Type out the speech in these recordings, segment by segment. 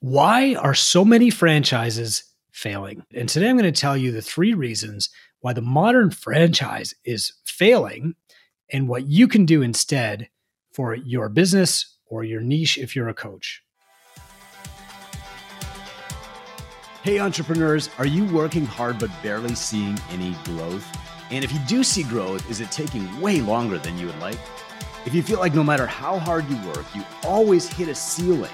Why are so many franchises failing? And today I'm going to tell you the three reasons why the modern franchise is failing and what you can do instead for your business or your niche if you're a coach. Hey, entrepreneurs, are you working hard but barely seeing any growth? And if you do see growth, is it taking way longer than you would like? If you feel like no matter how hard you work, you always hit a ceiling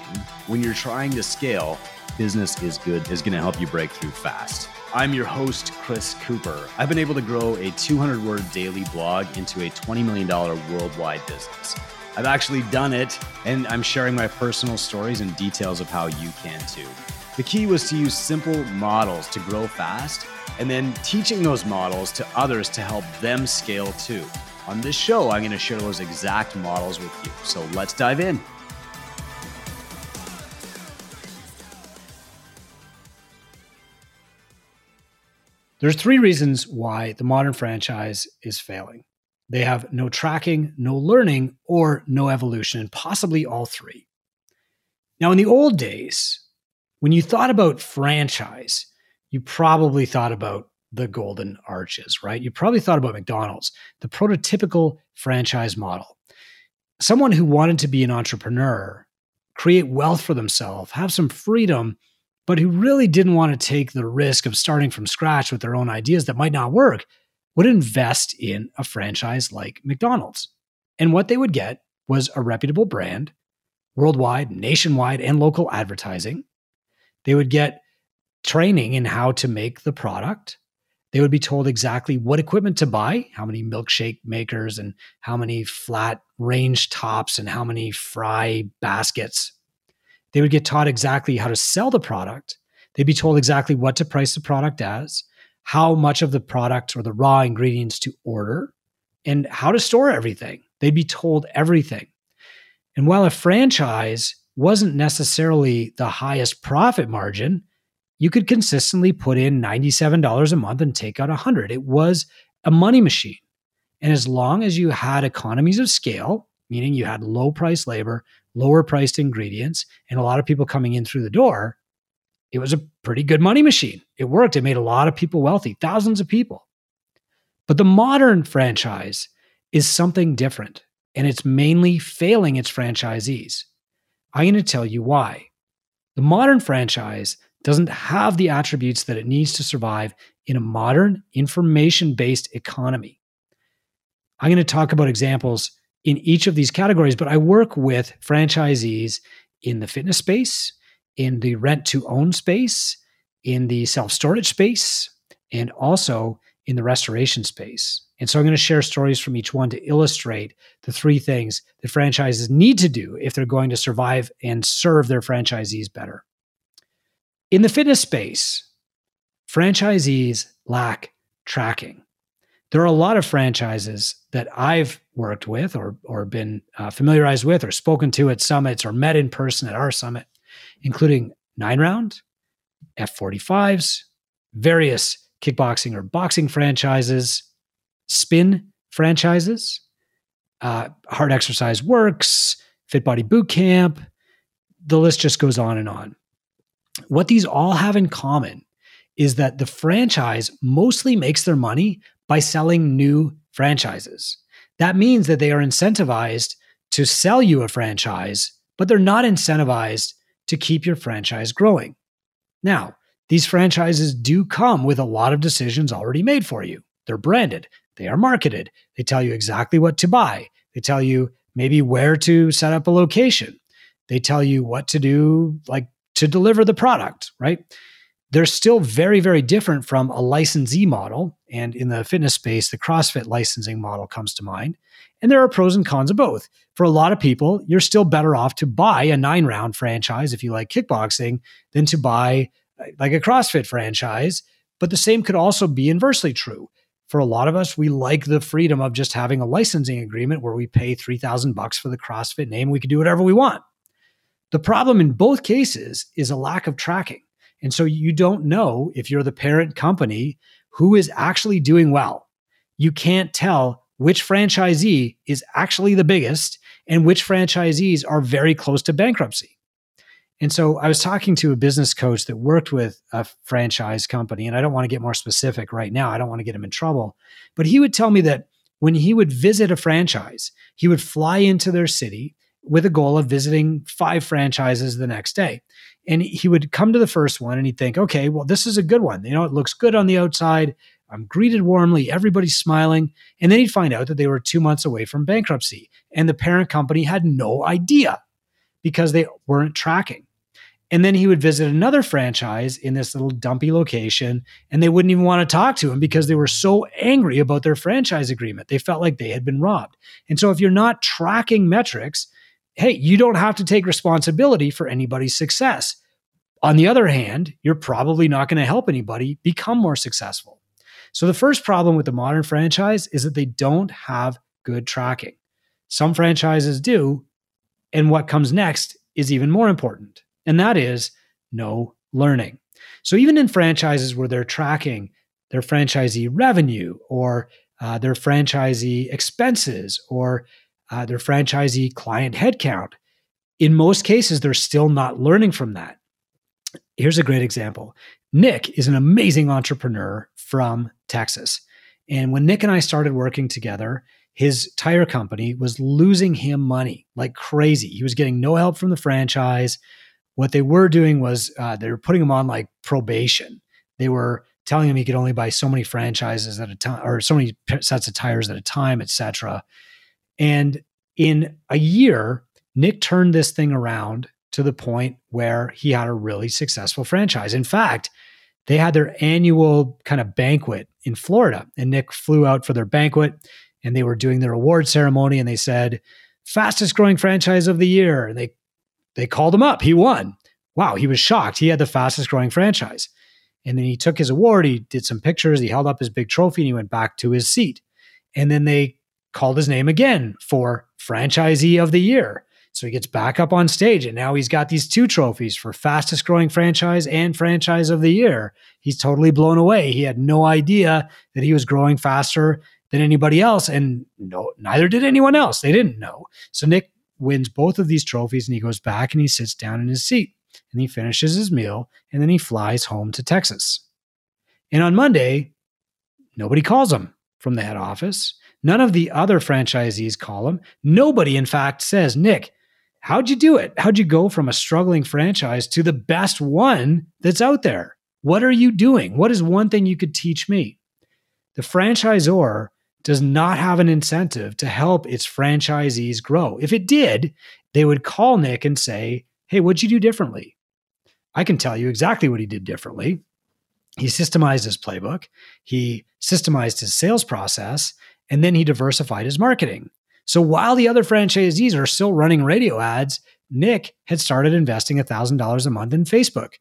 when you're trying to scale, Business is Good is going to help you break through fast. I'm your host, Chris Cooper. I've been able to grow a 200 word daily blog into a $20 million worldwide business. I've actually done it, and I'm sharing my personal stories and details of how you can too. The key was to use simple models to grow fast, and then teaching those models to others to help them scale too. On this show, I'm going to share those exact models with you. So let's dive in. There's three reasons why the modern franchise is failing. They have no tracking, no learning, or no evolution, and possibly all three. Now, in the old days, when you thought about franchise, you probably thought about the golden arches, right? You probably thought about McDonald's, the prototypical franchise model. Someone who wanted to be an entrepreneur, create wealth for themselves, have some freedom, but who really didn't want to take the risk of starting from scratch with their own ideas that might not work, would invest in a franchise like McDonald's. And what they would get was a reputable brand, worldwide, nationwide, and local advertising. They would get training in how to make the product. They would be told exactly what equipment to buy, how many milkshake makers and how many flat range tops and how many fry baskets. They would get taught exactly how to sell the product. They'd be told exactly what to price the product as, how much of the product or the raw ingredients to order, and how to store everything. They'd be told everything. And while a franchise wasn't necessarily the highest profit margin, you could consistently put in $97 a month and take out 100. It was a money machine. And as long as you had economies of scale, meaning you had low price labor, lower priced ingredients, and a lot of people coming in through the door, it was a pretty good money machine. It worked. It made a lot of people wealthy, thousands of people. But the modern franchise is something different, and it's mainly failing its franchisees. I'm going to tell you why. The modern franchise doesn't have the attributes that it needs to survive in a modern information based economy. I'm going to talk about examples in each of these categories, but I work with franchisees in the fitness space, in the rent to own space, in the self storage space, and also in the restoration space. And so I'm going to share stories from each one to illustrate the three things that franchises need to do if they're going to survive and serve their franchisees better. In the fitness space, franchisees lack tracking. There are a lot of franchises that I've worked with or, or been uh, familiarized with or spoken to at summits or met in person at our summit, including Nine Round, F45s, various kickboxing or boxing franchises, spin franchises, uh, Hard Exercise Works, Fit Body Boot Camp. The list just goes on and on. What these all have in common is that the franchise mostly makes their money by selling new franchises. That means that they are incentivized to sell you a franchise, but they're not incentivized to keep your franchise growing. Now, these franchises do come with a lot of decisions already made for you. They're branded, they are marketed, they tell you exactly what to buy, they tell you maybe where to set up a location, they tell you what to do, like to deliver the product, right? They're still very, very different from a licensee model. And in the fitness space, the CrossFit licensing model comes to mind. And there are pros and cons of both. For a lot of people, you're still better off to buy a nine round franchise if you like kickboxing than to buy like a CrossFit franchise. But the same could also be inversely true. For a lot of us, we like the freedom of just having a licensing agreement where we pay 3000 bucks for the CrossFit name. We can do whatever we want. The problem in both cases is a lack of tracking. And so you don't know if you're the parent company who is actually doing well. You can't tell which franchisee is actually the biggest and which franchisees are very close to bankruptcy. And so I was talking to a business coach that worked with a franchise company, and I don't want to get more specific right now. I don't want to get him in trouble. But he would tell me that when he would visit a franchise, he would fly into their city with a goal of visiting five franchises the next day. And he would come to the first one and he'd think, okay, well, this is a good one. You know, it looks good on the outside. I'm greeted warmly. Everybody's smiling. And then he'd find out that they were two months away from bankruptcy. And the parent company had no idea because they weren't tracking. And then he would visit another franchise in this little dumpy location, and they wouldn't even want to talk to him because they were so angry about their franchise agreement. They felt like they had been robbed. And so, if you're not tracking metrics, hey, you don't have to take responsibility for anybody's success. On the other hand, you're probably not going to help anybody become more successful. So, the first problem with the modern franchise is that they don't have good tracking. Some franchises do, and what comes next is even more important, and that is no learning. So even in franchises where they're tracking their franchisee revenue or uh, their franchisee expenses or uh, their franchisee client headcount, in most cases, they're still not learning from that. Here's a great example Nick is an amazing entrepreneur from Texas. And when Nick and I started working together, his tire company was losing him money like crazy. He was getting no help from the franchise. What they were doing was uh, they were putting him on like probation. They were telling him he could only buy so many franchises at a time or so many sets of tires at a time, etc. And in a year, Nick turned this thing around to the point where he had a really successful franchise. In fact, they had their annual kind of banquet in Florida, and Nick flew out for their banquet and they were doing their award ceremony and they said fastest growing franchise of the year. And they they called him up. He won. Wow he was shocked. He had the fastest growing franchise. And then he took his award. He did some pictures. He held up his big trophy and he went back to his seat. And then they called his name again for franchisee of the year so he gets back up on stage and now he's got these two trophies for fastest growing franchise and franchise of the year. He's totally blown away. He had no idea that he was growing faster than anybody else. And no, neither did anyone else. They didn't know. So Nick wins both of these trophies and he goes back and he sits down in his seat and he finishes his meal and then he flies home to Texas. And on Monday, nobody calls him from the head office. None of the other franchisees call him. Nobody, in fact, says, Nick, how'd you do it? How'd you go from a struggling franchise to the best one that's out there? What are you doing? What is one thing you could teach me? The franchisor does not have an incentive to help its franchisees grow. If it did, they would call Nick and say, Hey, what'd you do differently? I can tell you exactly what he did differently. He systemized his playbook, he systemized his sales process, and then he diversified his marketing. So while the other franchisees are still running radio ads, Nick had started investing $1,000 a month in Facebook.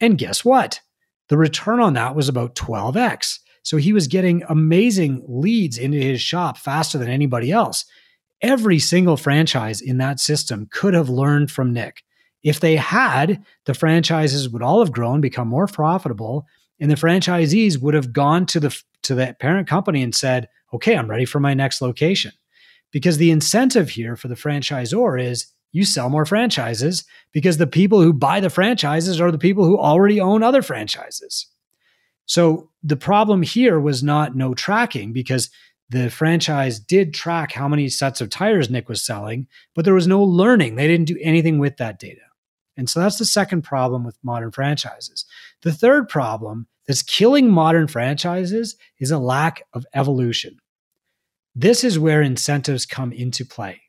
And guess what? The return on that was about 12x. So he was getting amazing leads into his shop faster than anybody else. Every single franchise in that system could have learned from Nick. If they had, the franchises would all have grown, become more profitable, and the franchisees would have gone to the to the parent company and said, "Okay, I'm ready for my next location." Because the incentive here for the franchisor is you sell more franchises because the people who buy the franchises are the people who already own other franchises. So the problem here was not no tracking because the franchise did track how many sets of tires Nick was selling, but there was no learning. They didn't do anything with that data. And so that's the second problem with modern franchises. The third problem that's killing modern franchises is a lack of evolution. This is where incentives come into play.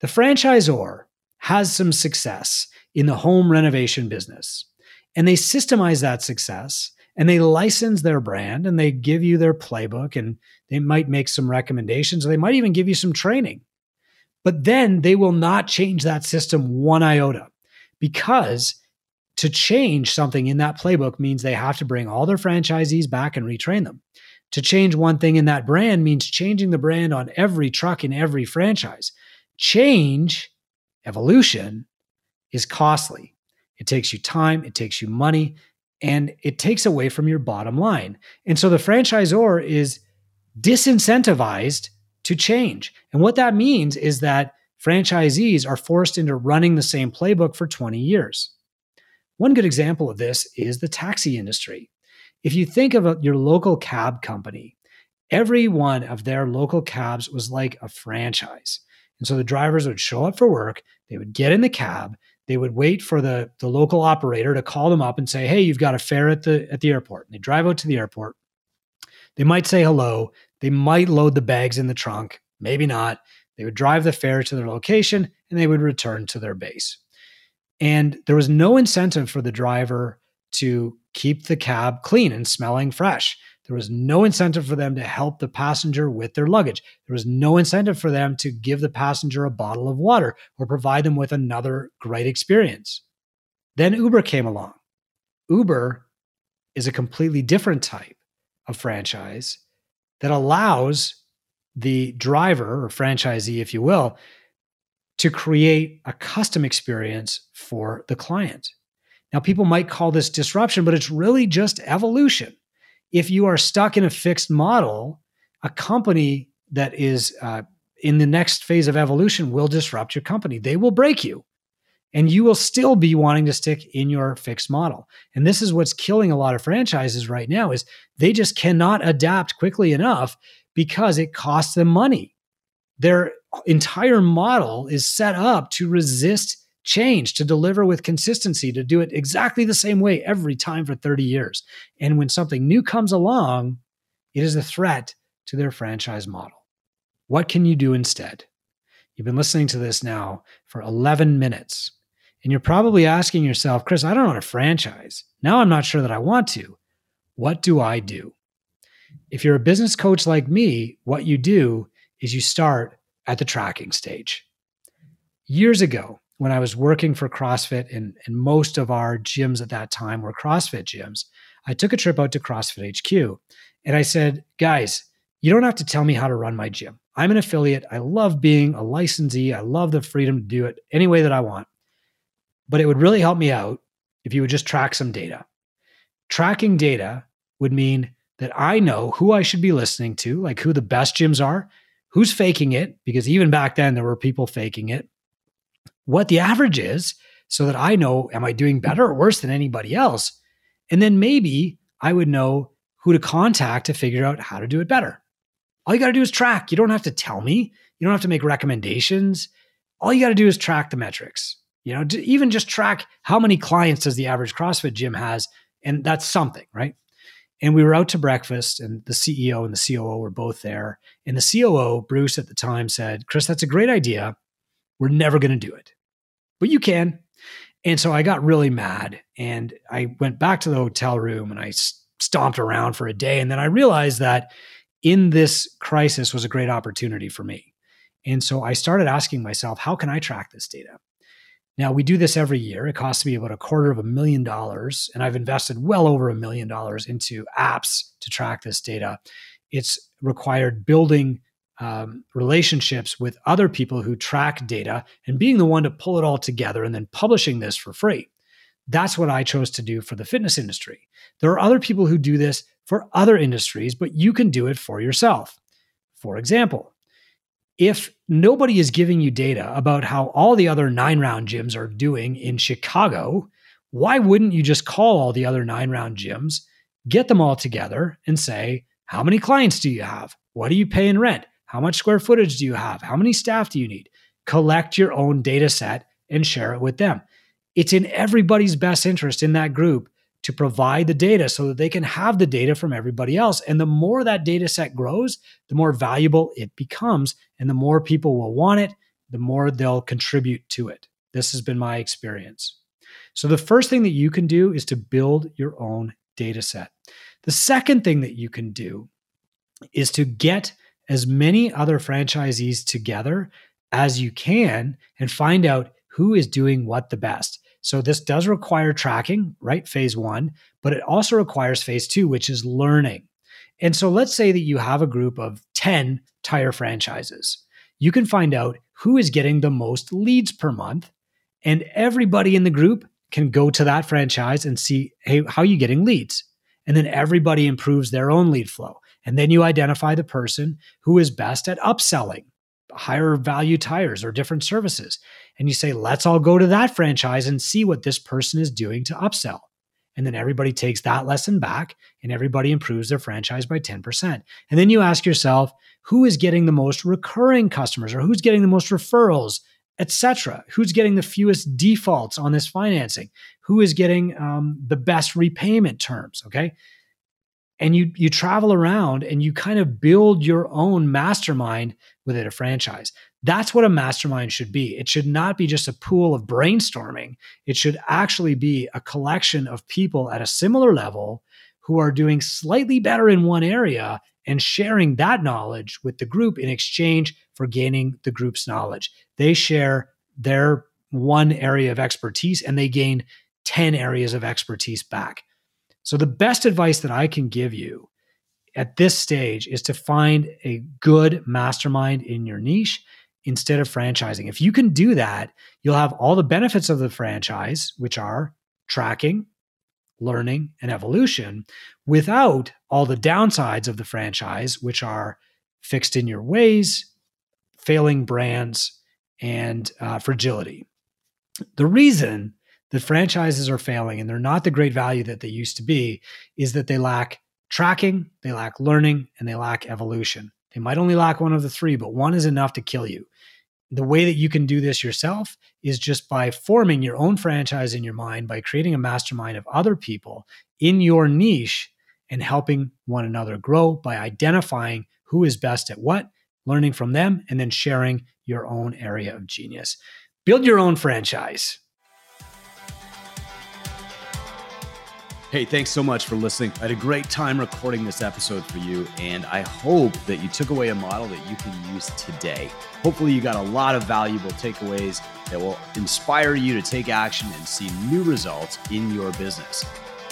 The franchisor has some success in the home renovation business, and they systemize that success and they license their brand and they give you their playbook and they might make some recommendations or they might even give you some training. But then they will not change that system one iota because to change something in that playbook means they have to bring all their franchisees back and retrain them. To change one thing in that brand means changing the brand on every truck in every franchise. Change, evolution, is costly. It takes you time, it takes you money, and it takes away from your bottom line. And so the franchisor is disincentivized to change. And what that means is that franchisees are forced into running the same playbook for 20 years. One good example of this is the taxi industry. If you think of a, your local cab company, every one of their local cabs was like a franchise. And so the drivers would show up for work, they would get in the cab, they would wait for the, the local operator to call them up and say, Hey, you've got a fare at the at the airport. And they drive out to the airport. They might say hello. They might load the bags in the trunk, maybe not. They would drive the fare to their location and they would return to their base. And there was no incentive for the driver to keep the cab clean and smelling fresh. There was no incentive for them to help the passenger with their luggage. There was no incentive for them to give the passenger a bottle of water or provide them with another great experience. Then Uber came along. Uber is a completely different type of franchise that allows the driver or franchisee, if you will, to create a custom experience for the client. Now, people might call this disruption, but it's really just evolution. If you are stuck in a fixed model, a company that is uh, in the next phase of evolution will disrupt your company. They will break you, and you will still be wanting to stick in your fixed model. And this is what's killing a lot of franchises right now: is they just cannot adapt quickly enough because it costs them money. Their entire model is set up to resist change, to deliver with consistency, to do it exactly the same way every time for 30 years. And when something new comes along, it is a threat to their franchise model. What can you do instead? You've been listening to this now for 11 minutes, and you're probably asking yourself, Chris, I don't want a franchise. Now I'm not sure that I want to. What do I do? If you're a business coach like me, what you do is you start at the tracking stage. Years ago, when I was working for CrossFit, and, and most of our gyms at that time were CrossFit gyms, I took a trip out to CrossFit HQ and I said, guys, you don't have to tell me how to run my gym. I'm an affiliate. I love being a licensee. I love the freedom to do it any way that I want. But it would really help me out if you would just track some data. Tracking data would mean that I know who I should be listening to, like who the best gyms are, who's faking it, because even back then there were people faking it, what the average is, so that I know, am I doing better or worse than anybody else? And then maybe I would know who to contact to figure out how to do it better. All you got to do is track. You don't have to tell me. You don't have to make recommendations. All you got to do is track the metrics. You know, even just track how many clients does the average CrossFit gym has, and that's something, right? And we were out to breakfast, and the CEO and the COO were both there. And the COO, Bruce, at the time said, Chris, that's a great idea. We're never going to do it, but you can. And so I got really mad and I went back to the hotel room and I stomped around for a day. And then I realized that in this crisis was a great opportunity for me. And so I started asking myself, how can I track this data? Now, we do this every year. It costs me about a quarter of a million dollars, and I've invested well over a million dollars into apps to track this data. It's required building um, relationships with other people who track data and being the one to pull it all together and then publishing this for free. That's what I chose to do for the fitness industry. There are other people who do this for other industries, but you can do it for yourself. For example, if nobody is giving you data about how all the other nine round gyms are doing in Chicago, why wouldn't you just call all the other nine round gyms, get them all together, and say, how many clients do you have? What do you pay in rent? How much square footage do you have? How many staff do you need? Collect your own data set and share it with them. It's in everybody's best interest in that group to provide the data so that they can have the data from everybody else. And the more that data set grows, the more valuable it becomes. And the more people will want it, the more they'll contribute to it. This has been my experience. So, the first thing that you can do is to build your own data set. The second thing that you can do is to get as many other franchisees together as you can and find out who is doing what the best. So this does require tracking, right? Phase one, but it also requires phase two, which is learning. And so let's say that you have a group of 10 tire franchises. You can find out who is getting the most leads per month, and everybody in the group can go to that franchise and see, hey, how are you getting leads? And then everybody improves their own lead flow. And then you identify the person who is best at upselling higher value tires or different services. And you say, let's all go to that franchise and see what this person is doing to upsell. And then everybody takes that lesson back and everybody improves their franchise by 10%. And then you ask yourself, who is getting the most recurring customers or who's getting the most referrals, etc. Who's getting the fewest defaults on this financing? Who is getting um, the best repayment terms? Okay. And you you travel around and you kind of build your own mastermind within a franchise. That's what a mastermind should be. It should not be just a pool of brainstorming. It should actually be a collection of people at a similar level who are doing slightly better in one area and sharing that knowledge with the group in exchange for gaining the group's knowledge. They share their one area of expertise and they gain 10 areas of expertise back. So, the best advice that I can give you at this stage is to find a good mastermind in your niche instead of franchising. If you can do that, you'll have all the benefits of the franchise, which are tracking, learning, and evolution, without all the downsides of the franchise, which are fixed in your ways, failing brands, and uh, fragility. The reason that franchises are failing and they're not the great value that they used to be is that they lack tracking, they lack learning, and they lack evolution. They might only lack one of the three, but one is enough to kill you. The way that you can do this yourself is just by forming your own franchise in your mind, by creating a mastermind of other people in your niche and helping one another grow by identifying who is best at what, learning from them, and then sharing your own area of genius. Build your own franchise. Hey, thanks so much for listening. I had a great time recording this episode for you, and I hope that you took away a model that you can use today. Hopefully, you got a lot of valuable takeaways that will inspire you to take action and see new results in your business.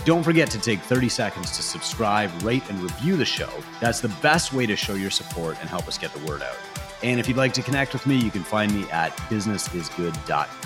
Don't forget to take 30 seconds to subscribe, rate, and review the show. That's the best way to show your support and help us get the word out. And if you'd like to connect with me, you can find me at businessisgood.com.